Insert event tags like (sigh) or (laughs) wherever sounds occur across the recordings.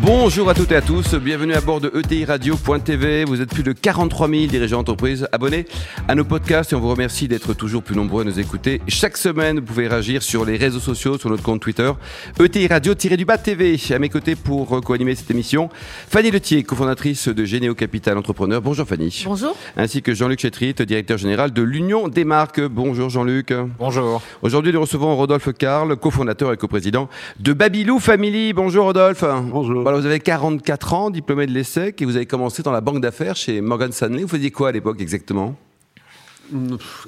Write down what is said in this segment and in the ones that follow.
Bonjour à toutes et à tous, bienvenue à bord de ETI Radio.tv. Vous êtes plus de 43 000 dirigeants d'entreprise abonnés à nos podcasts et on vous remercie d'être toujours plus nombreux à nous écouter. Chaque semaine, vous pouvez réagir sur les réseaux sociaux, sur notre compte Twitter, ETI Radio-du-Bas TV. À mes côtés pour co-animer cette émission, Fanny Letier, cofondatrice de Généo Capital Entrepreneur. Bonjour Fanny. Bonjour. Ainsi que Jean-Luc Chetrit, directeur général de l'Union des marques. Bonjour Jean-Luc. Bonjour. Aujourd'hui, nous recevons Rodolphe Karl, cofondateur et coprésident de Babylou Family. Bonjour Rodolphe. Bonjour. Vous avez 44 ans, diplômé de l'ESSEC, et vous avez commencé dans la banque d'affaires chez Morgan Stanley. Vous faisiez quoi à l'époque exactement?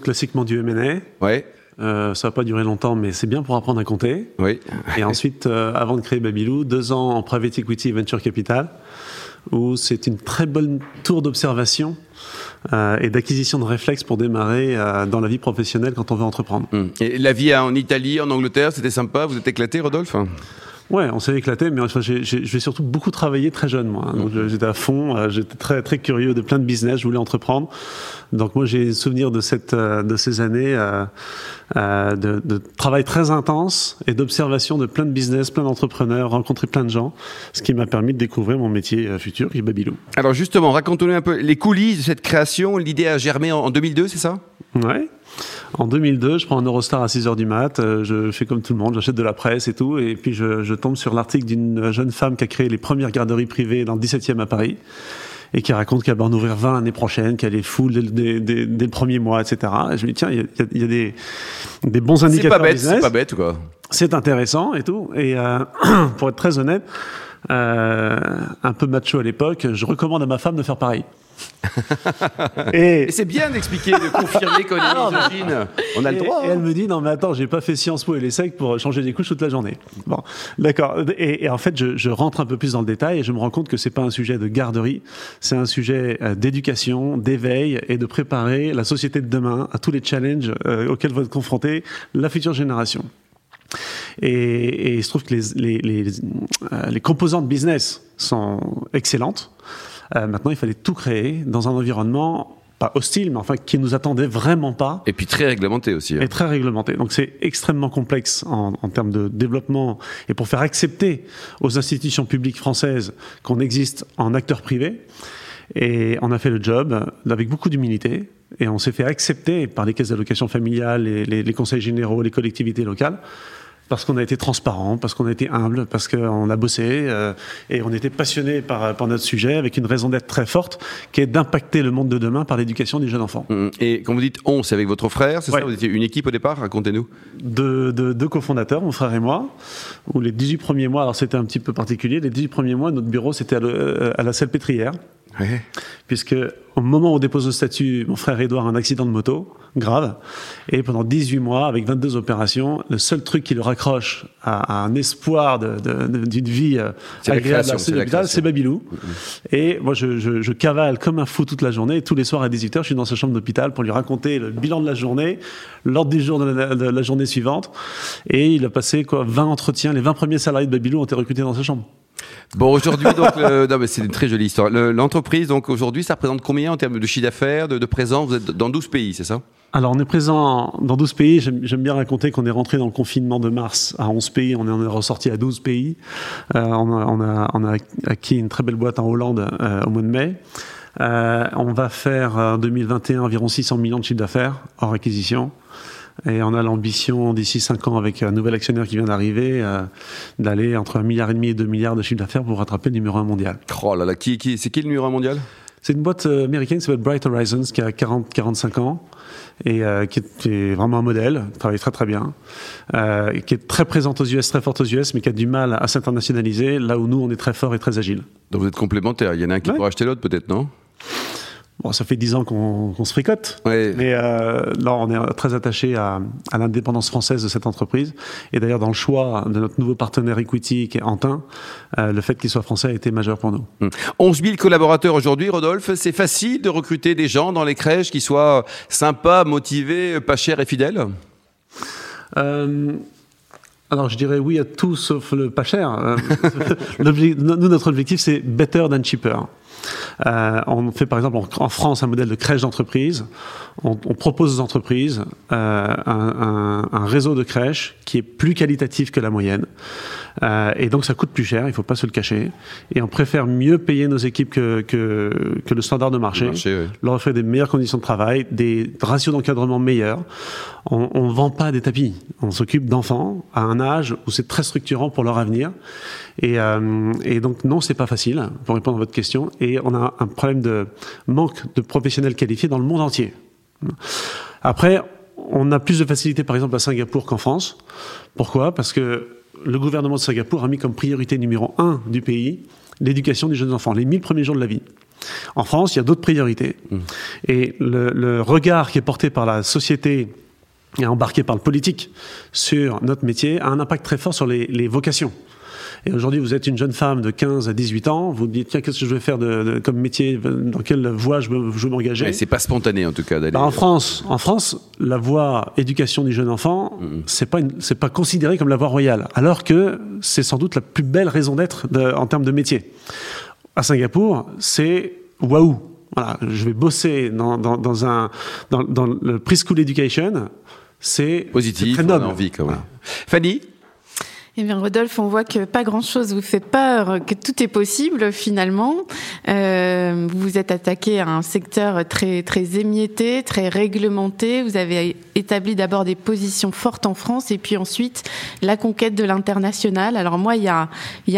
Classiquement du M&A. Ouais. Euh, ça n'a pas duré longtemps, mais c'est bien pour apprendre à compter. Oui. Et ensuite, euh, avant de créer Babylou, deux ans en private equity et venture capital, où c'est une très bonne tour d'observation euh, et d'acquisition de réflexes pour démarrer euh, dans la vie professionnelle quand on veut entreprendre. Hum. Et la vie en Italie, en Angleterre, c'était sympa? Vous êtes éclaté, Rodolphe? Ouais, on s'est éclaté, mais enfin, j'ai surtout beaucoup travaillé très jeune, moi. Donc, je- j'étais à fond, euh, j'étais très très curieux de plein de business, je voulais entreprendre. Donc moi, j'ai souvenir de cette euh, de ces années euh, de, de travail très intense et d'observation de plein de business, plein d'entrepreneurs, rencontrer plein de gens, ce qui m'a permis de découvrir mon métier futur, qui est Babylou. Alors justement, racontez-nous un peu les coulisses de cette création. L'idée a germé en, en 2002, c'est ça? Ouais. En 2002, je prends un Eurostar à 6 heures du mat, euh, je fais comme tout le monde, j'achète de la presse et tout, et puis je, je tombe sur l'article d'une jeune femme qui a créé les premières garderies privées dans le 17e à Paris, et qui raconte qu'elle va en ouvrir 20 l'année prochaine, qu'elle est full dès, dès- dès- dès le premier mois, etc. Et je me dis, tiens, il y a, y des, des bons C'est indicateurs pas bête, c'est pas bête, quoi. C'est intéressant et tout. Et euh, (clears throat) pour être très honnête, euh, un peu macho à l'époque, je recommande à ma femme de faire pareil. (laughs) et, Et c'est bien d'expliquer, de confirmer qu'on est misogyne. On a le droit. Et hein. elle me dit non mais attends, j'ai pas fait Sciences Po et les secs pour changer des couches toute la journée. Bon, d'accord. Et, et en fait, je, je rentre un peu plus dans le détail et je me rends compte que c'est pas un sujet de garderie, c'est un sujet euh, d'éducation, d'éveil et de préparer la société de demain à tous les challenges euh, auxquels va être confrontée la future génération. Et, et il se trouve que les, les, les, euh, les composantes business sont excellentes. Euh, maintenant, il fallait tout créer dans un environnement pas hostile, mais enfin qui nous attendait vraiment pas Et puis très réglementé aussi. hein. est très réglementé. Donc c'est extrêmement complexe en, en termes de développement et pour faire accepter aux institutions publiques françaises qu'on existe en acteur privé. Et on a fait le job avec beaucoup d'humilité et on s'est fait accepter par les caisses d'allocation familiale, les, les, les conseils généraux, les collectivités locales. Parce qu'on a été transparent, parce qu'on a été humble, parce qu'on a bossé euh, et on était passionné par, par notre sujet avec une raison d'être très forte qui est d'impacter le monde de demain par l'éducation des jeunes enfants. Hum. Et quand vous dites on, c'est avec votre frère, c'est Ouais. ça Vous étiez une équipe au départ? Racontez-nous. de, de- deux cofondateurs, mon frère et moi, où les 18 premiers mois, alors c'était un petit peu particulier, les 18 premiers mois, notre bureau c'était à, euh, à la Salpêtrière, Ouais. puisque au moment où on dépose le statut, mon frère Édouard a un accident de moto, grave, et pendant 18 mois, avec 22 opérations, le seul truc qui le raccroche à, à un espoir d'une vie euh, agréable c'est la l'hôpital, création. c'est Babylou. Et moi, je, je- je cavale comme un fou toute la journée, et tous les soirs à 18h, je suis dans sa chambre d'hôpital pour lui raconter le bilan de la journée, l'ordre du jour de la, de la journée suivante, et il a passé quoi 20 entretiens, les 20 premiers salariés de Babylou ont été recrutés dans sa chambre. Bon, aujourd'hui, donc, non, mais c'est une très jolie histoire. Le- L'entreprise, donc, aujourd'hui, ça représente combien en termes de chiffre d'affaires, de, présence? Vous êtes dans 12 pays, c'est ça? Alors, on est présent dans 12 pays. J'aime bien raconter qu'on est rentré dans le confinement de mars à 11 pays. On est ressorti à 12 pays. Euh, on a acquis une très belle boîte en Hollande euh, au mois de mai. Euh, on va faire en 2021 environ 600 millions de chiffre d'affaires hors acquisition. Et on a l'ambition d'ici 5 ans avec un nouvel actionnaire qui vient d'arriver euh, d'aller entre 1,5 milliard et demi et 2 milliards de chiffre d'affaires pour rattraper le numéro 1 mondial. Oh là là, qui, qui, c'est qui le numéro un mondial? C'est une boîte euh, américaine qui s'appelle Bright Horizons, qui a 40-45 ans et euh, qui, est, vraiment un modèle, travaille très très bien, euh, qui est très présente aux US, très forte aux US, mais qui a du mal à s'internationaliser, là où nous on est très fort et très agile. Donc vous êtes complémentaires. Il y en a un qui Ouais. pourra acheter l'autre, peut-être, non? Bon, ça fait 10 ans qu'on qu'on se fricote, Ouais. mais euh, là on est très attaché à, à l'indépendance française de cette entreprise. Et d'ailleurs dans le choix de notre nouveau partenaire equity qui est Antin, euh, le fait qu'il soit français a été majeur pour nous. Hum. 11 000 collaborateurs aujourd'hui, Rodolphe. C'est facile de recruter des gens dans les crèches qui soient sympas, motivés, pas chers et fidèles? Euh, alors je dirais oui à tout sauf le pas cher. Euh, (laughs) nous, notre objectif, c'est better than cheaper. Euh, on fait par exemple en, France un modèle de crèche d'entreprise. On, propose aux entreprises euh, un, un, réseau de crèches qui est plus qualitatif que la moyenne. Euh, et donc ça coûte plus cher, il ne faut pas se le cacher. Et on préfère mieux payer nos équipes que, que, que le standard de marché. marché Leur offrir des meilleures conditions de travail, des ratios d'encadrement meilleurs. On ne vend pas des tapis. On s'occupe d'enfants à un âge où c'est très structurant pour leur avenir. Et, euh, et donc non, c'est pas facile pour répondre à votre question. Et on a un problème de manque de professionnels qualifiés dans le monde entier. Après, on a plus de facilité par exemple à Singapour qu'en France. Pourquoi? Parce que le gouvernement de Singapour a mis comme priorité numéro un du pays l'éducation des jeunes enfants, les 1000 premiers jours de la vie. En France, il y a d'autres priorités. Mmh. Et le, regard qui est porté par la société et embarqué par le politique sur notre métier a un impact très fort sur les vocations. Et aujourd'hui, vous êtes une jeune femme de 15 à 18 ans, vous dites, tiens, qu'est-ce que je vais faire de, comme métier, dans quelle voie je veux, m'engager? Ouais, C'est pas spontané, en tout cas, d'aller. Bah, en France, en France, la voie éducation du jeune enfant, mm. c'est pas c'est pas considéré comme la voie royale, alors que c'est sans doute la plus belle raison d'être en termes de métier. À Singapour, c'est waouh. Voilà, je vais bosser dans, dans, dans un dans, dans, le preschool education, c'est positif, très noble. envie, quand même. Fanny, eh bien, Rodolphe, on voit que pas grand-chose vous fait peur, que tout est possible finalement. Euh, vous vous êtes attaqué à un secteur très très émietté, très réglementé. Vous avez établi d'abord des positions fortes en France et puis ensuite la conquête de l'international. Alors moi, il y a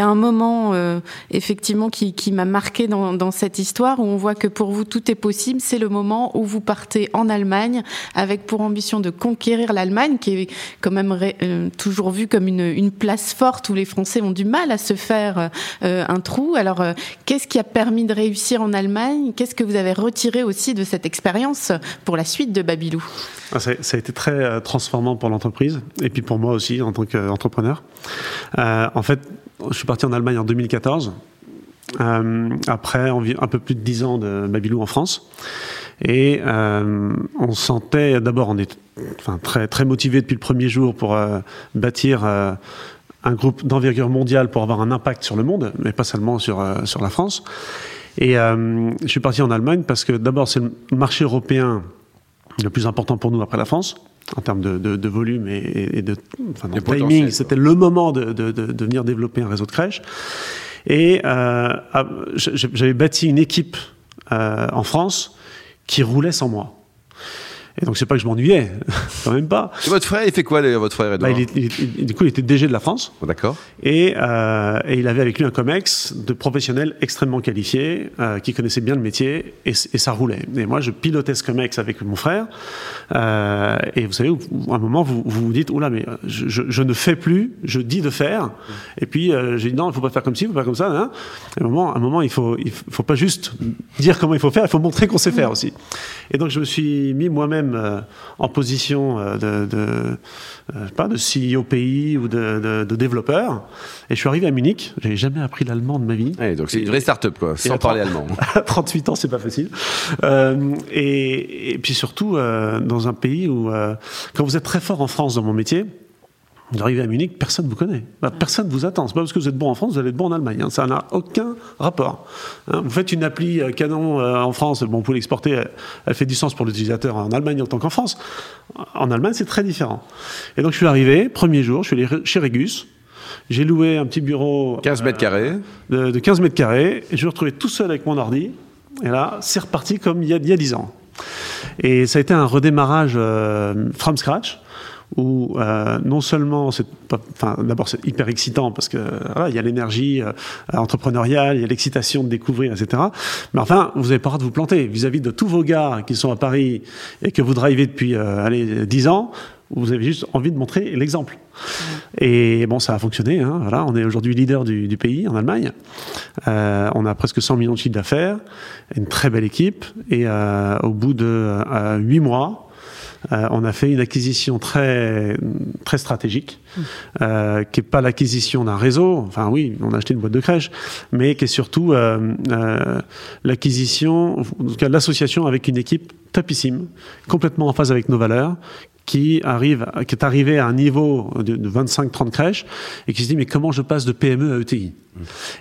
un moment euh, effectivement qui, m'a marqué dans, cette histoire où on voit que pour vous tout est possible. C'est le moment où vous partez en Allemagne avec pour ambition de conquérir l'Allemagne, qui est quand même euh, toujours vue comme une place forte où les Français ont du mal à se faire euh, un trou. Alors, qu'est-ce qui a permis de réussir en Allemagne? Qu'est-ce que vous avez retiré aussi de cette expérience pour la suite de Babylou ah, ça, a été très euh, transformant pour l'entreprise et puis pour moi aussi en tant qu'entrepreneur. en fait, je suis parti en Allemagne en 2014. après un peu plus de 10 ans de Babylou en France. Et on sentait, d'abord, on est enfin, très, très motivé depuis le premier jour pour bâtir un groupe d'envergure mondiale pour avoir un impact sur le monde, mais pas seulement sur, euh, sur la France. Et euh, je suis parti en Allemagne parce que d'abord c'est le marché européen le plus important pour nous après la France en termes de, de, volume et, de, enfin, de timing. C'était le moment de, de, venir développer un réseau de crèches. Et euh, ah, j'avais bâti une équipe euh, en France qui roulait sans moi. Et donc c'est pas que je m'ennuyais, (laughs) quand même pas. Et votre frère, il fait quoi d'ailleurs, votre frère bah, il, Du coup, il était DG de la France. Oh, d'accord. Et, euh, et, il avait avec lui un comex de professionnels extrêmement qualifiés, euh, qui connaissaient bien le métier, et, et, ça roulait. Et moi, je pilotais ce comex avec mon frère. Euh, et vous savez, à un moment, vous vous, vous dites, oula, mais je, je, je, ne fais plus, je dis de faire. Et puis j'ai dit non, il faut pas faire comme ci, il faut pas faire comme ça. Hein. À un moment, à un moment, il faut, il faut pas juste dire comment il faut faire, il faut montrer qu'on sait faire aussi. Et donc je me suis mis moi-même euh, en position euh, de, de euh, pas de CEO pays ou de, de, développeur. Et je suis arrivé à Munich. J'avais jamais appris l'allemand de ma vie. donc c'est une vraie start-up quoi, sans parler allemand. (laughs) À 38 ans, c'est pas facile. Euh, et, et, puis surtout dans un pays où quand vous êtes très fort en France dans mon métier vous arrivez à Munich, personne ne vous connaît. Bah, personne ne vous attend. C'est pas parce que vous êtes bon en France, vous allez être bon en Allemagne. Hein. Ça n'a aucun rapport. Hein. Vous faites une appli euh, Canon euh, en France, bon, vous pouvez l'exporter, elle, fait du sens pour l'utilisateur en Allemagne autant qu'en France. En Allemagne, c'est très différent. Et donc, je suis arrivé, premier jour, je suis allé chez Regus. J'ai loué un petit bureau. 15 mètres carrés. Euh, de, 15 mètres carrés. Et je me retrouvais tout seul avec mon ordi. Et là, c'est reparti comme il y, a, il y a 10 ans. Et ça a été un redémarrage from scratch où euh, non seulement c'est enfin d'abord c'est hyper excitant parce que voilà, il y a l'énergie euh, entrepreneuriale, il y a l'excitation de découvrir, etc. Mais enfin, vous n'avez pas de vous planter vis-à-vis de tous vos gars qui sont à Paris et que vous drivez depuis euh, allez 10 ans. Vous avez juste envie de montrer l'exemple. Et bon, ça a fonctionné. Hein, voilà, on est aujourd'hui leader du, du, pays en Allemagne. Euh, on a presque 100 millions de chiffres d'affaires, une très belle équipe. Et au bout de euh, 8 mois, euh, on a fait une acquisition très, très stratégique, euh, qui n'est pas l'acquisition d'un réseau, enfin oui, on a acheté une boîte de crèche, mais qui est surtout euh, euh, l'acquisition, en tout cas l'association avec une équipe topissime, complètement en phase avec nos valeurs, qui arrive, qui est arrivé à un niveau de, de 25-30 crèches et qui se dit mais comment je passe de PME à ETI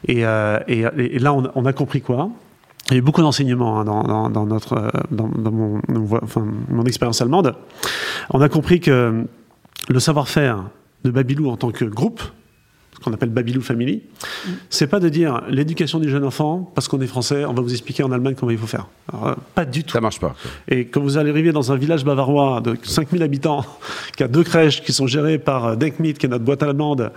et, euh, et, et là on, on a compris quoi? Il y a eu beaucoup d'enseignements dans, mon, expérience allemande. On a compris que le savoir-faire de Babylou en tant que groupe, qu'on appelle Babylou Family, c'est pas de dire l'éducation du jeune enfant, parce qu'on est français, on va vous expliquer en Allemagne comment il faut faire. Alors, euh, pas du tout. Ça marche pas. Et quand vous allez arriver dans un village bavarois de 5000 habitants, (laughs) qui a deux crèches qui sont gérées par euh, Denkmit, qui est notre boîte allemande,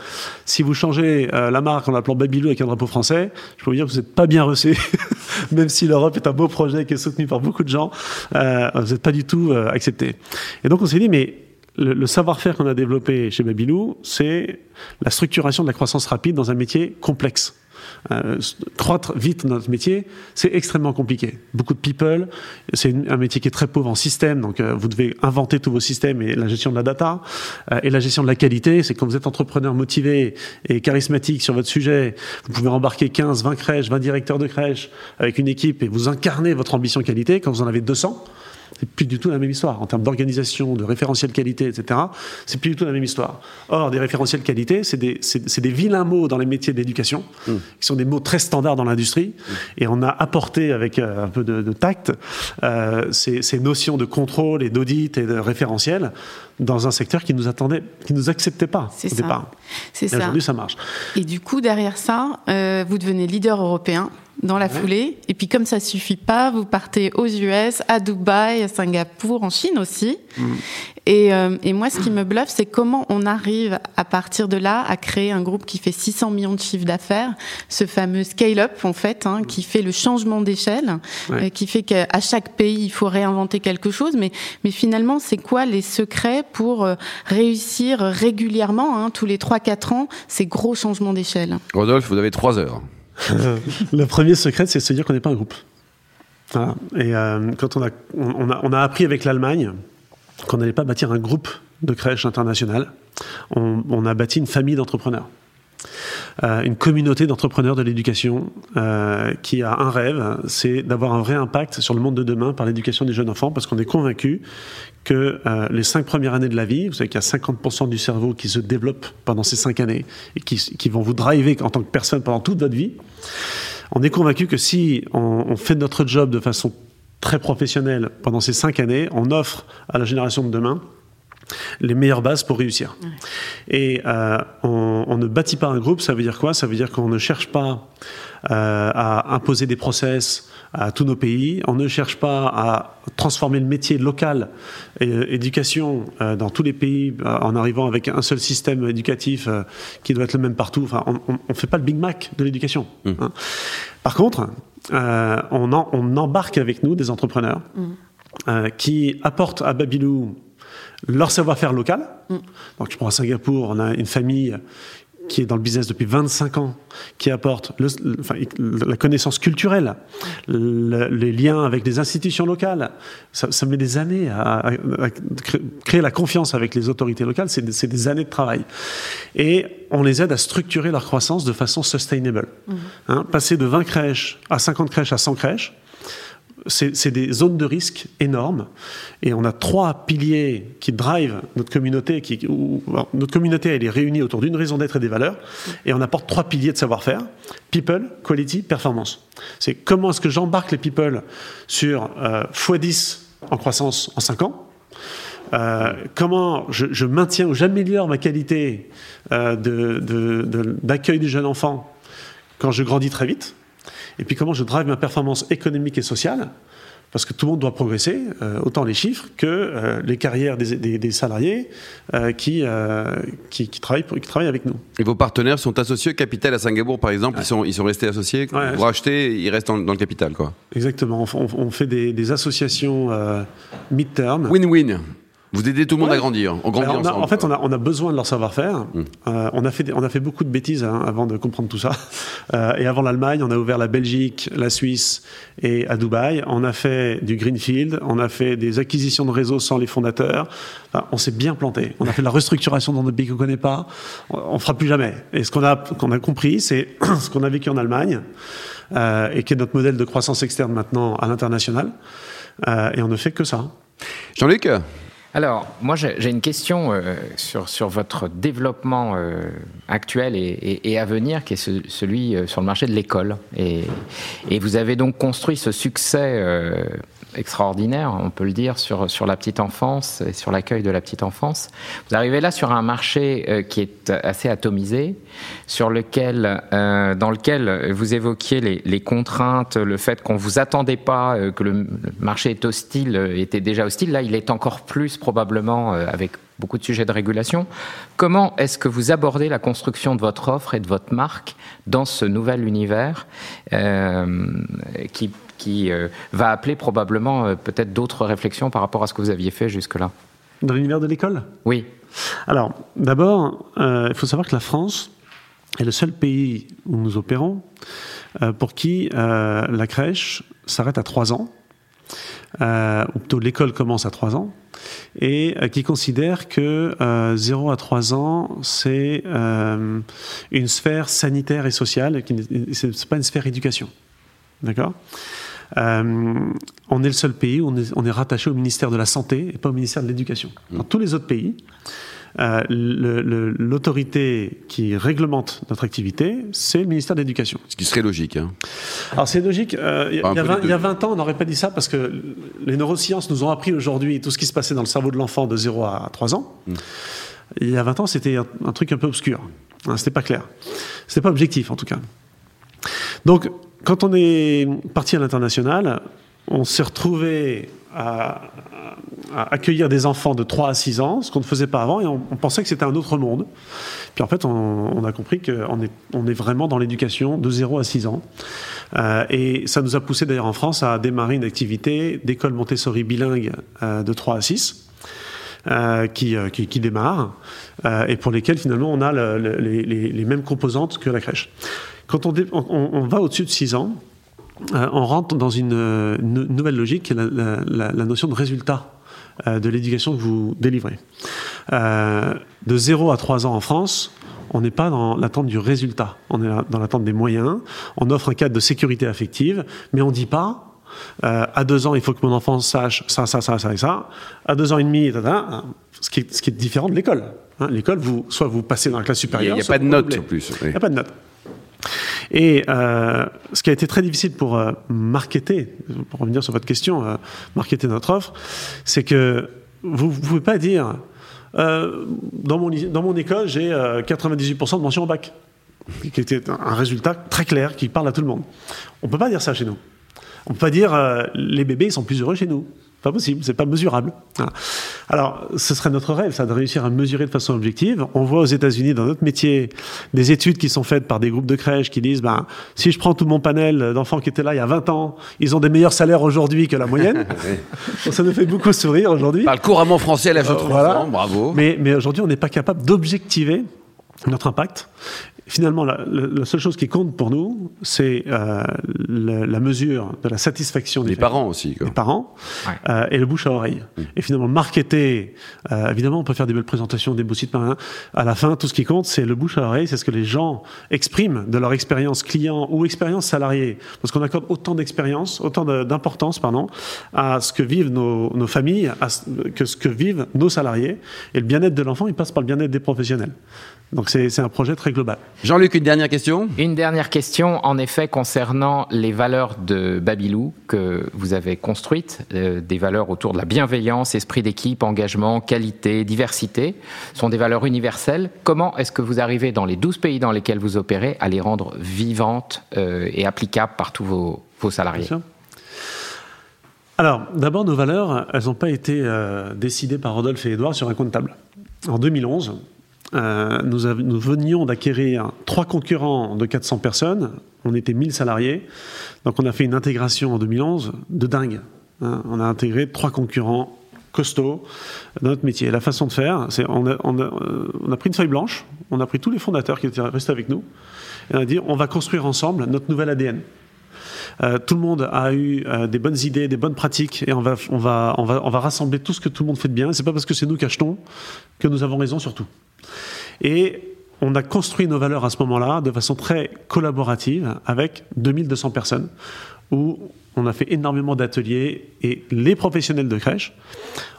si vous changez euh, la marque en l'appelant Babylou avec un drapeau français, je peux vous dire que vous n'êtes pas bien reçu, (laughs) même si l'Europe est un beau projet qui est soutenu par beaucoup de gens, euh, vous n'êtes pas du tout accepté. Et donc on s'est dit, mais le, le savoir-faire qu'on a développé chez Babylou, c'est la structuration de la croissance rapide dans un métier complexe. Euh, croître vite dans notre métier, c'est extrêmement compliqué. Beaucoup de people, c'est un métier qui est très pauvre en système, donc euh, vous devez inventer tous vos systèmes et la gestion de la data euh, et la gestion de la qualité. C'est quand vous êtes entrepreneur motivé et charismatique sur votre sujet, vous pouvez embarquer 15, 20 crèches, 20 directeurs de crèches avec une équipe et vous incarnez votre ambition qualité. Quand vous en avez 200, c'est plus du tout la même histoire. En termes d'organisation, de référentiel qualité, etc., c'est plus du tout la même histoire. Or, des référentiels qualité, c'est des, c'est- c'est des vilains mots dans les métiers de l'éducation, qui sont des mots très standards dans l'industrie. Et on a apporté, avec euh, un peu de, de tact, euh, ces, ces notions de contrôle et d'audit et de référentiel dans un secteur qui nous attendait, qui nous acceptait pas C'est au ça. départ. C'est Et ça. aujourd'hui, ça marche. Et du coup, derrière ça, euh, vous devenez leader européen dans la Ouais. foulée. Et puis, comme ça suffit pas, vous partez aux US, à Dubaï, à Singapour, en Chine aussi. Et, euh, et moi, ce qui me bluffe, c'est comment on arrive à partir de là à créer un groupe qui fait 600 millions de chiffres d'affaires, ce fameux scale-up en fait, hein, qui fait le changement d'échelle, Ouais. euh, qui fait qu'à chaque pays il faut réinventer quelque chose. Mais, mais finalement, c'est quoi les secrets pour euh, réussir régulièrement, hein, tous les 3-4 ans, ces gros changements d'échelle? Rodolphe, vous avez trois heures. (laughs) le premier secret, c'est de se dire qu'on n'est pas un groupe. Et euh, quand on a, on, a, on a appris avec l'Allemagne qu'on n'allait pas bâtir un groupe de crèches internationales, on, on a bâti une famille d'entrepreneurs. Euh, une communauté d'entrepreneurs de l'éducation euh, qui a un rêve, c'est d'avoir un vrai impact sur le monde de demain par l'éducation des jeunes enfants, parce qu'on est convaincu que euh, les cinq premières années de la vie, vous savez qu'il y a 50% du cerveau qui se développe pendant ces cinq années et qui, vont vous driver en tant que personne pendant toute votre vie. On est convaincu que si on fait notre job de façon très professionnelle pendant ces cinq années, on offre à la génération de demain les meilleures bases pour réussir. Et euh, on, on ne bâtit pas un groupe, ça veut dire quoi? Ça veut dire qu'on ne cherche pas euh, à imposer des process à tous nos pays, on ne cherche pas à transformer le métier local et euh, éducation dans tous les pays en arrivant avec un seul système éducatif qui doit être le même partout. Enfin, on ne fait pas le Big Mac de l'éducation. hein. Par contre, euh, on, en- on embarque avec nous des entrepreneurs euh, qui apportent à Babylou leur savoir-faire local. Donc, je prends à Singapour, on a une famille qui est dans le business depuis 25 ans, qui apporte le- le- enfin, la connaissance culturelle, le- les liens avec des institutions locales. Ça, ça met des années à, à- à cré- créer la confiance avec les autorités locales, c'est des, années de travail. Et on les aide à structurer leur croissance de façon sustainable. Hein, passer de 20 crèches à 50 crèches à 100 crèches, c'est des zones de risque énormes. Et on a trois piliers qui drivent notre communauté. Qui, notre communauté, elle est réunie autour d'une raison d'être et des valeurs. Et on apporte trois piliers de savoir-faire. People, quality, performance. C'est comment est-ce que j'embarque les people sur euh, x10 en croissance en 5 ans? Euh, comment je, maintiens ou j'améliore ma qualité euh, de- de- de- d'accueil du jeune quand je grandis très vite? Et puis comment je drive ma performance économique et sociale, parce que tout le monde doit progresser, euh, autant les chiffres que euh, les carrières des, des- des salariés euh, qui, qui, qui travaillent pour- qui travaillent avec nous. Et vos partenaires sont associés au capital à Singapour, par exemple. Ils, sont, ils sont restés associés. Ouais. Vous rachetez, ils restent dans, dans le capital, quoi. Exactement, on, fait des, des associations mid-term. Win-win. Vous aidez tout le monde à grandir. On grandit Alors, on a- ensemble. en fait, on a, on a besoin de leur savoir-faire. Mm. Euh, on, a fait, on a fait beaucoup de bêtises hein, avant de comprendre tout ça. Euh, et avant l'Allemagne, on a ouvert la Belgique, la Suisse et à Dubaï. On a fait du greenfield, on a fait des acquisitions de réseaux sans les fondateurs. Enfin, on s'est bien planté. On a fait de la restructuration dans des pays qu'on connaît pas. On, on fera plus jamais. Et ce qu'on a, qu'on a compris, c'est (clears throat) ce qu'on a vécu en Allemagne euh, et qui est notre modèle de croissance externe maintenant à l'international. Euh, et on ne fait que ça. Jean-Luc? Alors, moi, j'ai une question euh, sur, sur votre développement euh, actuel et, et- et à venir, qui est ce- celui euh, sur le marché de l'école. Et, et vous avez donc construit ce succès euh, extraordinaire, on peut le dire, sur, sur la petite enfance et sur l'accueil de la petite enfance. Vous arrivez là sur un marché euh, qui est assez atomisé, sur lequel, euh, dans lequel vous évoquiez les, contraintes, le fait qu'on vous attendait pas, euh, que le, marché est hostile, était déjà hostile. Là, il est encore plus probablement avec beaucoup de sujets de régulation. Comment est-ce que vous abordez la construction de votre offre et de votre marque dans ce nouvel univers qui, qui euh, va appeler probablement euh, peut-être d'autres réflexions par rapport à ce que vous aviez fait jusque-là Dans l'univers de l'école? Oui. Alors, d'abord, euh, il faut savoir que la France est le seul pays où nous opérons pour qui la crèche s'arrête à 3 ans, euh, ou plutôt l'école commence à 3 ans, et euh, qui considère que euh, 0 à 3 ans, c'est une sphère sanitaire et sociale, et qui n'est- pas une sphère éducation. D'accord? Euh, on est le seul pays où on est, on est rattaché au ministère de la Santé et pas au ministère de l'Éducation. Dans tous les autres pays, euh, l'autorité qui réglemente notre activité, c'est le ministère de l'Éducation. Ce qui serait logique. Hein. Alors c'est logique, euh, il y, a- Un il y a peu 20 les il y a deux. 20 ans, on n'aurait pas dit ça parce que les neurosciences nous ont appris aujourd'hui tout ce qui se passait dans le cerveau de l'enfant de 0 à 3 ans. Il y a 20 ans, c'était un, un truc un peu obscur. Hein, c'était pas clair. C'était pas objectif en tout cas. Donc, quand on est parti à l'international, on s'est retrouvé à, accueillir des enfants de 3 à 6 ans, ce qu'on ne faisait pas avant, et on, pensait que c'était un autre monde. Puis en fait, on, a compris qu'on est, on est vraiment dans l'éducation de 0 à 6 ans. Euh, et ça nous a poussé d'ailleurs en France à démarrer une activité d'école Montessori bilingue euh, de 3 à 6. Euh, qui, euh, qui, qui démarre euh, et pour lesquels finalement on a le- le- les, mêmes composantes que la crèche. Quand on, va au-dessus de 6 ans, on rentre dans une, nou- nouvelle logique, qui est la, la- notion de résultat de l'éducation que vous délivrez. De 0 à 3 ans en France, on n'est pas dans l'attente du résultat, on est dans l'attente des moyens, on offre un cadre de sécurité affective, mais on ne dit pas euh, à deux ans, il faut que mon enfant sache ça, ça, ça, ça et ça. À deux ans et demi, tata, ce, qui est, ce qui est différent de l'école. Hein, l'école, vous, soit vous passez dans la classe n'y supérieure, il y a pas de notes en plus. oui. Il n'y a pas de notes. Et euh, ce qui a été très difficile pour euh, marketer, pour revenir sur votre question, euh, marketer notre offre, c'est que vous ne pouvez pas dire euh, dans, mon, dans mon école, j'ai euh, 98% de mention au bac, qui était un résultat très clair qui parle à tout le monde. On ne peut pas dire ça chez nous. On peut pas dire euh, les bébés sont plus heureux chez nous. Pas possible, c'est pas mesurable. Voilà. Alors, ce serait notre rêve, ça, de réussir à mesurer de façon objective. On voit aux États-Unis, dans notre métier, des études qui sont faites par des groupes de crèches qui disent, ben, si je prends tout mon panel d'enfants qui étaient là il y a 20 ans, ils ont des meilleurs salaires aujourd'hui que la moyenne. (laughs) Ça nous fait beaucoup sourire aujourd'hui. Parle couramment français à l'âge de 3 Voilà. ans, bravo. Mais, mais aujourd'hui, on n'est pas capable d'objectiver notre impact. Finalement, la, la- la seule chose qui compte pour nous, c'est euh, le- la mesure de la satisfaction des parents aussi. Quoi. des parents Ouais. euh, et le bouche à oreille. Et finalement, marketer, euh, évidemment, on peut faire des belles présentations, des beaux sites. hein. À la fin, tout ce qui compte, c'est le bouche à oreille, c'est ce que les gens expriment de leur expérience client ou expérience salariée. Parce qu'on accorde autant d'expérience, autant de- d'importance, pardon, à ce que vivent nos, nos familles, à ce- que ce que vivent nos salariés. Et le bien-être de l'enfant, il passe par le bien-être des professionnels. Donc c'est c'est un projet très global. Jean-Luc, une dernière question? Une dernière question, en effet, concernant les valeurs de Babylou que vous avez construites, euh, des valeurs autour de la bienveillance, esprit d'équipe, engagement, qualité, diversité, sont des valeurs universelles. Comment est-ce que vous arrivez dans les 12 pays dans lesquels vous opérez à les rendre vivantes euh, et applicables par tous vos, vos salariés? Bien sûr. Alors, d'abord, nos valeurs, elles n'ont pas été euh, décidées par Rodolphe et Édouard sur un compte table. En 2011, euh, nous, venions d'acquérir trois concurrents de 400 personnes. On était 1000 salariés. Donc, on a fait une intégration en 2011 de dingue. hein. on a intégré trois concurrents costaud dans notre métier. La façon de faire, c'est on a, a, on a pris une feuille blanche, on a pris tous les fondateurs qui étaient restés avec nous, et on a dit on va construire ensemble notre nouvel ADN. Euh, tout le monde a eu euh, des bonnes idées, des bonnes pratiques, et on va, on, va, on, va, on va rassembler tout ce que tout le monde fait de bien. C'est pas parce que c'est nous qui achetons que nous avons raison sur tout. Et on a construit nos valeurs à ce moment-là de façon très collaborative avec 2200 personnes où on a fait énormément d'ateliers et les professionnels de crèche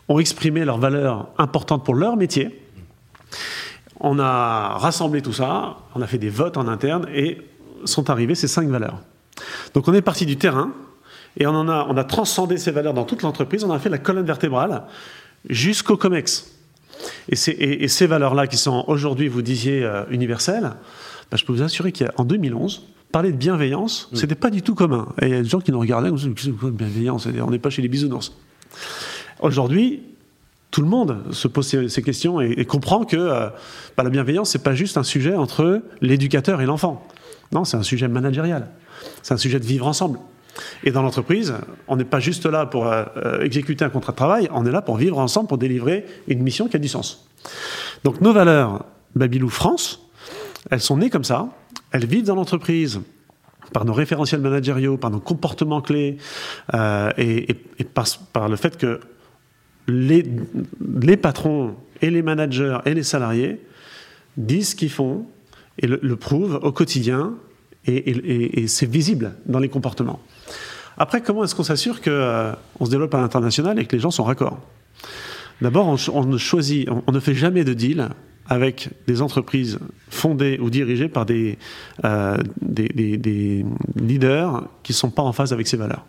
ont exprimé leurs valeurs importantes pour leur métier. On a rassemblé tout ça, on a fait des votes en interne et sont arrivées ces cinq valeurs. Donc on est parti du terrain et on, en a, on a transcendé ces valeurs dans toute l'entreprise, on a fait la colonne vertébrale jusqu'au COMEX. Et, ces, et, et ces valeurs-là qui sont aujourd'hui, vous disiez, euh, universelles, bah, je peux vous assurer qu'en 2011, parler de bienveillance, mmh. c'était pas du tout commun. Et il y a des gens qui nous regardaient, qu'est-ce que bienveillance On n'est pas chez les bisounours. Aujourd'hui, tout le monde se pose ces, ces questions et, et, comprend que euh, bah, la bienveillance, c'est pas juste un sujet entre l'éducateur et l'enfant. Non, c'est un sujet managérial. C'est un sujet de vivre ensemble. Et dans l'entreprise, on n'est pas juste là pour euh, exécuter un contrat de travail, on est là pour vivre ensemble, pour délivrer une mission qui a du sens. Donc nos valeurs Babylou France, elles sont nées comme ça, elles vivent dans l'entreprise par nos référentiels managériaux, par nos comportements clés, euh, et, par, le fait que les, patrons et les managers et les salariés disent ce qu'ils font et le, le prouvent au quotidien et, c'est visible dans les comportements. Après, comment est-ce qu'on s'assure qu'on euh, se développe à l'international et que les gens sont raccords D'abord, on, on, choisit, on, ne fait jamais de deal avec des entreprises fondées ou dirigées par des, euh, leaders qui ne sont pas en phase avec ces valeurs.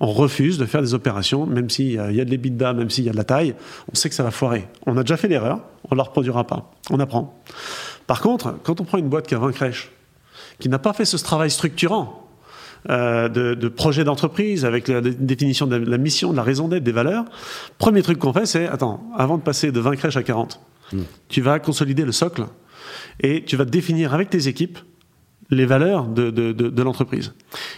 On refuse de faire des opérations, même s'il y a de l'EBITDA, même s'il y a de la taille, on sait que ça va foirer. On a déjà fait l'erreur, on ne la reproduira pas. On apprend. Par contre, quand on prend une boîte qui a 20 crèches, qui n'a pas fait ce travail structurant euh, de, de, projet d'entreprise avec la définition de la, mission, de la raison d'être, des valeurs, premier truc qu'on fait, c'est attends, avant de passer de 20 crèches à 40, mmh. tu vas consolider le socle et tu vas définir avec tes équipes les valeurs de, de, de, de l'entreprise.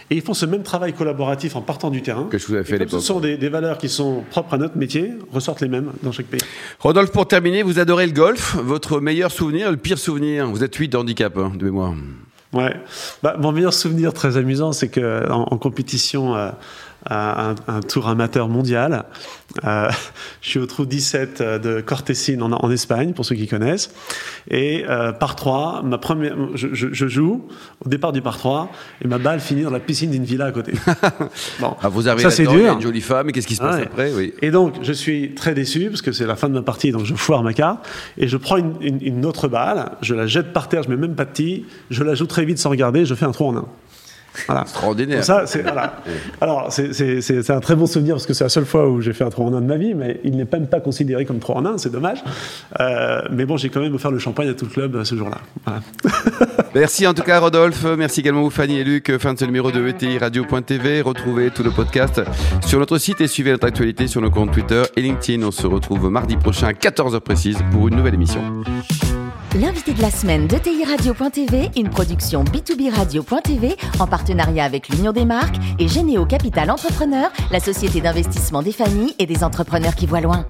Et ils font ce même travail collaboratif en partant du terrain. Que je vous ai fait ce sont des, des, valeurs qui sont propres à notre métier, ressortent les mêmes dans chaque pays. Rodolphe, pour terminer, vous adorez le golf. Votre meilleur souvenir, le pire souvenir Vous êtes 8 de handicap, hein, de mémoire. Ouais. Bah, mon meilleur souvenir très amusant, c'est que en, en compétition euh, un, un, tour amateur mondial, euh, je suis au trou 17 de Cortesine en, en, Espagne, pour ceux qui connaissent. Et euh, par 3, ma première, je, je, je, joue au départ du par 3 et ma balle finit dans la piscine d'une villa à côté. (laughs) bon, ah, vous avez ça c'est dur. Une jolie femme, et qu'est-ce qui se passe ouais. après oui. Et donc, je suis très déçu parce que c'est la fin de ma partie, donc je foire ma carte et je prends une, une, une autre balle, je la jette par terre, je mets même pas de tee, je la joue très vite sans regarder, je fais un trou en un. Voilà. Extraordinaire. Ça, voilà. (laughs) Alors, c'est un très bon souvenir parce que c'est la seule fois où j'ai fait un 3 en 1 de ma vie, mais il n'est même pas considéré comme 3 en 1, c'est dommage. Euh, mais bon, j'ai quand même offert le champagne à tout le club ce jour-là. Voilà. (laughs) Merci en tout cas, Rodolphe. Merci également vous, Fanny et Luc. Fin de ce numéro de ETI Radio.tv. Retrouvez tout le podcast sur notre site et suivez notre actualité sur nos comptes Twitter et LinkedIn. On se retrouve mardi prochain à 14h précise pour une nouvelle émission. L'invité de la semaine de TI Radio.tv, une production B2B Radio.tv en partenariat avec l'Union des marques et Généo Capital Entrepreneur, la société d'investissement des familles et des entrepreneurs qui voient loin.